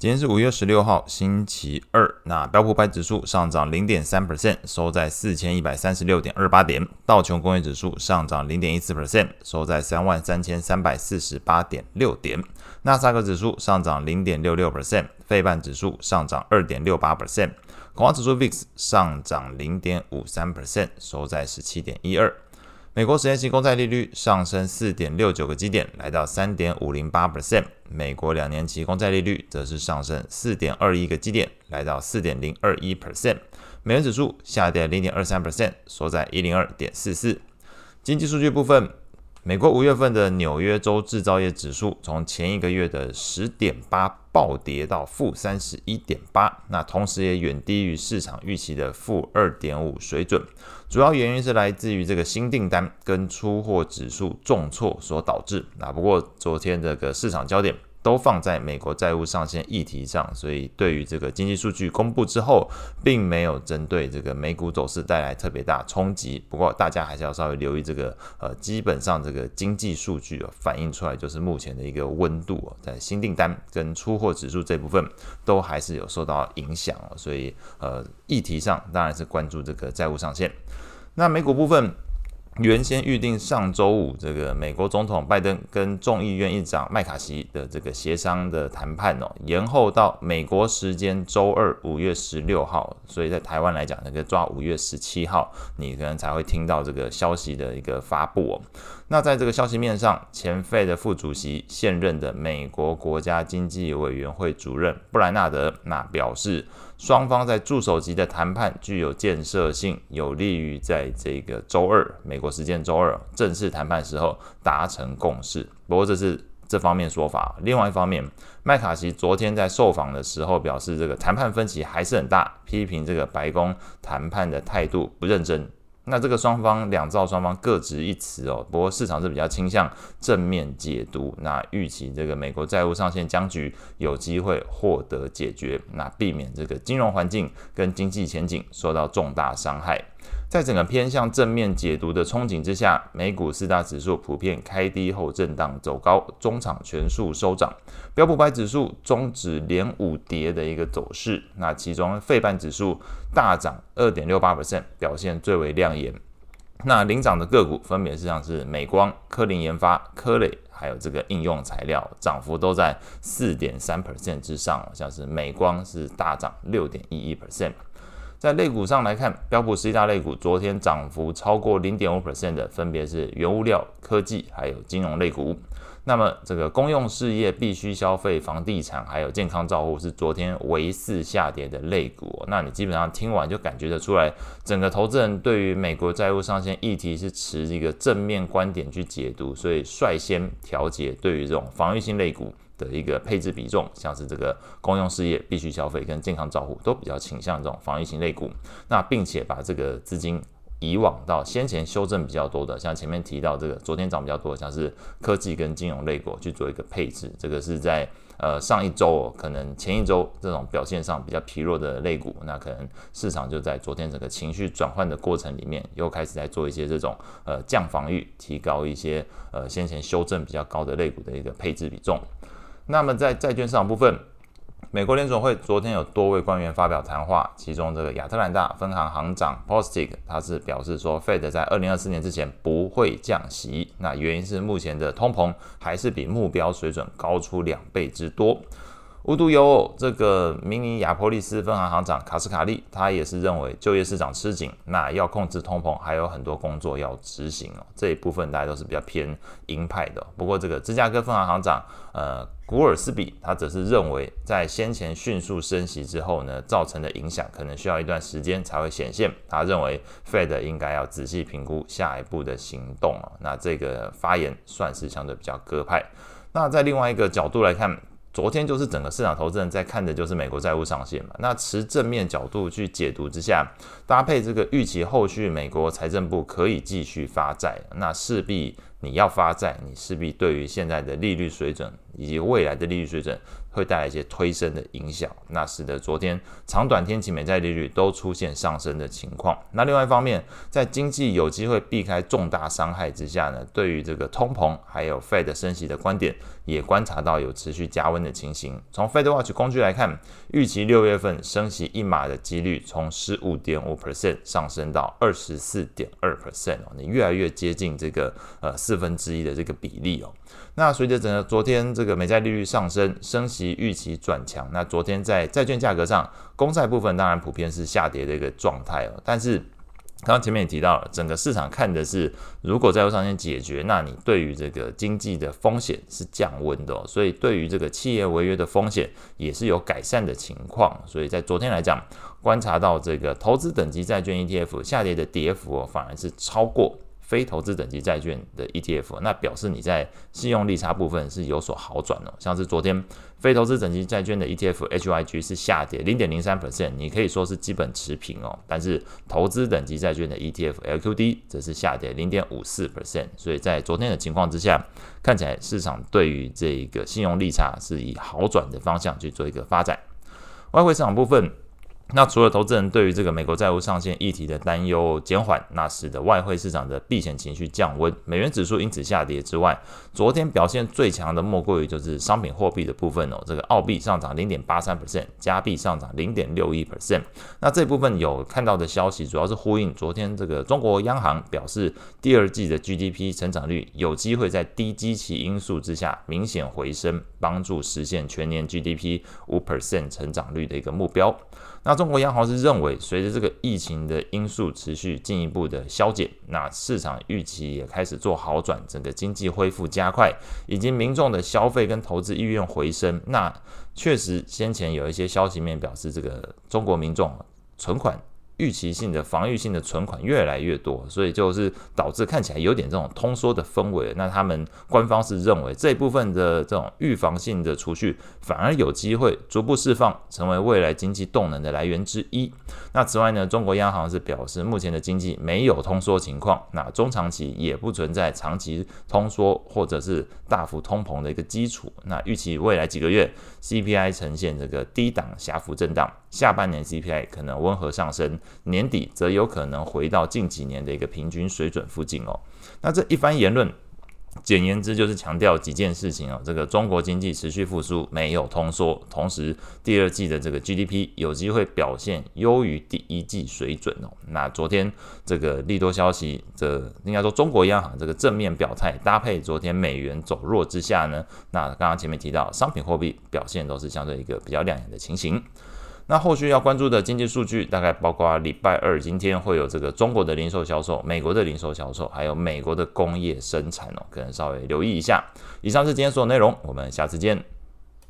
今天是五月十六号，星期二。那标普五百指数上涨零点三 percent，收在四千一百三十六点二八点。道琼工业指数上涨零点一四 percent，收在三万三千三百四十八点六点。纳斯达克指数上涨零点六六 percent，费半指数上涨二点六八 percent，恐慌指数 VIX 上涨零点五三 percent，收在十七点一二。美国十年期公债利率上升四点六九个基点，来到三点五零八 percent。美国两年期公债利率则是上升四点二一个基点，来到四点零二一 percent。美元指数下跌零点二三 percent，缩在一零二点四四。经济数据部分。美国五月份的纽约州制造业指数从前一个月的十点八暴跌到负三十一点八，那同时也远低于市场预期的负二点五水准。主要原因是来自于这个新订单跟出货指数重挫所导致。那不过昨天这个市场焦点。都放在美国债务上限议题上，所以对于这个经济数据公布之后，并没有针对这个美股走势带来特别大冲击。不过大家还是要稍微留意这个，呃，基本上这个经济数据反映出来就是目前的一个温度，在新订单跟出货指数这部分都还是有受到影响，所以呃，议题上当然是关注这个债务上限。那美股部分。原先预定上周五，这个美国总统拜登跟众议院议长麦卡锡的这个协商的谈判哦，延后到美国时间周二五月十六号，所以在台湾来讲，那个抓五月十七号，你可能才会听到这个消息的一个发布哦。那在这个消息面上，前费的副主席、现任的美国国家经济委员会主任布莱纳德那表示，双方在助手级的谈判具有建设性，有利于在这个周二美美国时间周二正式谈判时候达成共识。不过这是这方面说法。另外一方面，麦卡锡昨天在受访的时候表示，这个谈判分歧还是很大，批评这个白宫谈判的态度不认真。那这个双方两造双方各执一词哦，不过市场是比较倾向正面解读，那预期这个美国债务上限僵局有机会获得解决，那避免这个金融环境跟经济前景受到重大伤害。在整个偏向正面解读的憧憬之下，美股四大指数普遍开低后震荡走高，中场全数收涨。标普百指数终止连五跌的一个走势，那其中费半指数大涨二点六八 percent，表现最为亮眼。那领涨的个股分别是像是美光、科林研发、科磊，还有这个应用材料，涨幅都在四点三 percent 之上，像是美光是大涨六点一一 percent。在类股上来看，标普十大类股昨天涨幅超过零点五 percent 的，分别是原物料、科技还有金融类股。那么，这个公用事业、必须消费、房地产还有健康照护是昨天唯四下跌的类股。那你基本上听完就感觉得出来，整个投资人对于美国债务上限议题是持一个正面观点去解读，所以率先调节对于这种防御性类股的一个配置比重，像是这个公用事业、必需消费跟健康照护都比较倾向这种防御型类股，那并且把这个资金以往到先前修正比较多的，像前面提到这个昨天涨比较多，像是科技跟金融类股去做一个配置，这个是在呃上一周可能前一周这种表现上比较疲弱的类股，那可能市场就在昨天整个情绪转换的过程里面，又开始在做一些这种呃降防御，提高一些呃先前修正比较高的类股的一个配置比重。那么在债券市场部分，美国联总会昨天有多位官员发表谈话，其中这个亚特兰大分行行长 p o s t i c 他是表示说，Fed 在二零二四年之前不会降息，那原因是目前的通膨还是比目标水准高出两倍之多。无独有偶，这个明尼亚波利斯分行行长卡斯卡利，他也是认为就业市场吃紧，那要控制通膨还有很多工作要执行哦。这一部分大家都是比较偏鹰派的。不过这个芝加哥分行行长呃古尔斯比，他则是认为在先前迅速升息之后呢，造成的影响可能需要一段时间才会显现。他认为 Fed 应该要仔细评估下一步的行动啊。那这个发言算是相对比较鸽派。那在另外一个角度来看。昨天就是整个市场投资人在看的就是美国债务上限嘛，那持正面角度去解读之下，搭配这个预期后续美国财政部可以继续发债，那势必你要发债，你势必对于现在的利率水准以及未来的利率水准会带来一些推升的影响，那使得昨天长短天期美债利率都出现上升的情况。那另外一方面，在经济有机会避开重大伤害之下呢，对于这个通膨还有 Fed 升息的观点，也观察到有持续加温的情形。从 Fed Watch 工具来看，预期六月份升息一码的几率从十五点五 percent 上升到二十四点二 percent 哦，你越来越接近这个呃四分之一的这个比例哦。那随着整个昨天这个美债利率上升，升息预期转强，那昨天在债券价格上，公债部分当然普遍是下跌的一个状态哦。但是刚刚前面也提到了，整个市场看的是，如果债务上限解决，那你对于这个经济的风险是降温的哦，所以对于这个企业违约的风险也是有改善的情况。所以在昨天来讲，观察到这个投资等级债券 ETF 下跌的跌幅哦，反而是超过。非投资等级债券的 ETF，那表示你在信用利差部分是有所好转哦。像是昨天非投资等级债券的 ETF HYG 是下跌零点零三 percent，你可以说是基本持平哦。但是投资等级债券的 ETF LQD 则是下跌零点五四 percent。所以在昨天的情况之下，看起来市场对于这个信用利差是以好转的方向去做一个发展。外汇市场部分。那除了投资人对于这个美国债务上限议题的担忧减缓，那使得外汇市场的避险情绪降温，美元指数因此下跌之外，昨天表现最强的莫过于就是商品货币的部分哦，这个澳币上涨零点八三 percent，加币上涨零点六一 percent。那这部分有看到的消息，主要是呼应昨天这个中国央行表示，第二季的 GDP 成长率有机会在低基期因素之下明显回升，帮助实现全年 GDP 五 percent 成长率的一个目标。那中国央行是认为，随着这个疫情的因素持续进一步的消减，那市场预期也开始做好转，整个经济恢复加快，以及民众的消费跟投资意愿回升。那确实先前有一些消息面表示，这个中国民众存款。预期性的防御性的存款越来越多，所以就是导致看起来有点这种通缩的氛围。那他们官方是认为这一部分的这种预防性的储蓄反而有机会逐步释放，成为未来经济动能的来源之一。那此外呢，中国央行是表示目前的经济没有通缩情况，那中长期也不存在长期通缩或者是大幅通膨的一个基础。那预期未来几个月 CPI 呈现这个低档狭幅震荡，下半年 CPI 可能温和上升。年底则有可能回到近几年的一个平均水准附近哦。那这一番言论，简言之就是强调几件事情哦。这个中国经济持续复苏，没有通缩，同时第二季的这个 GDP 有机会表现优于第一季水准哦。那昨天这个利多消息，这应该说中国央行这个正面表态，搭配昨天美元走弱之下呢，那刚刚前面提到商品货币表现都是相对一个比较亮眼的情形。那后续要关注的经济数据，大概包括礼拜二今天会有这个中国的零售销售、美国的零售销售，还有美国的工业生产哦，可能稍微留意一下。以上是今天所有内容，我们下次见。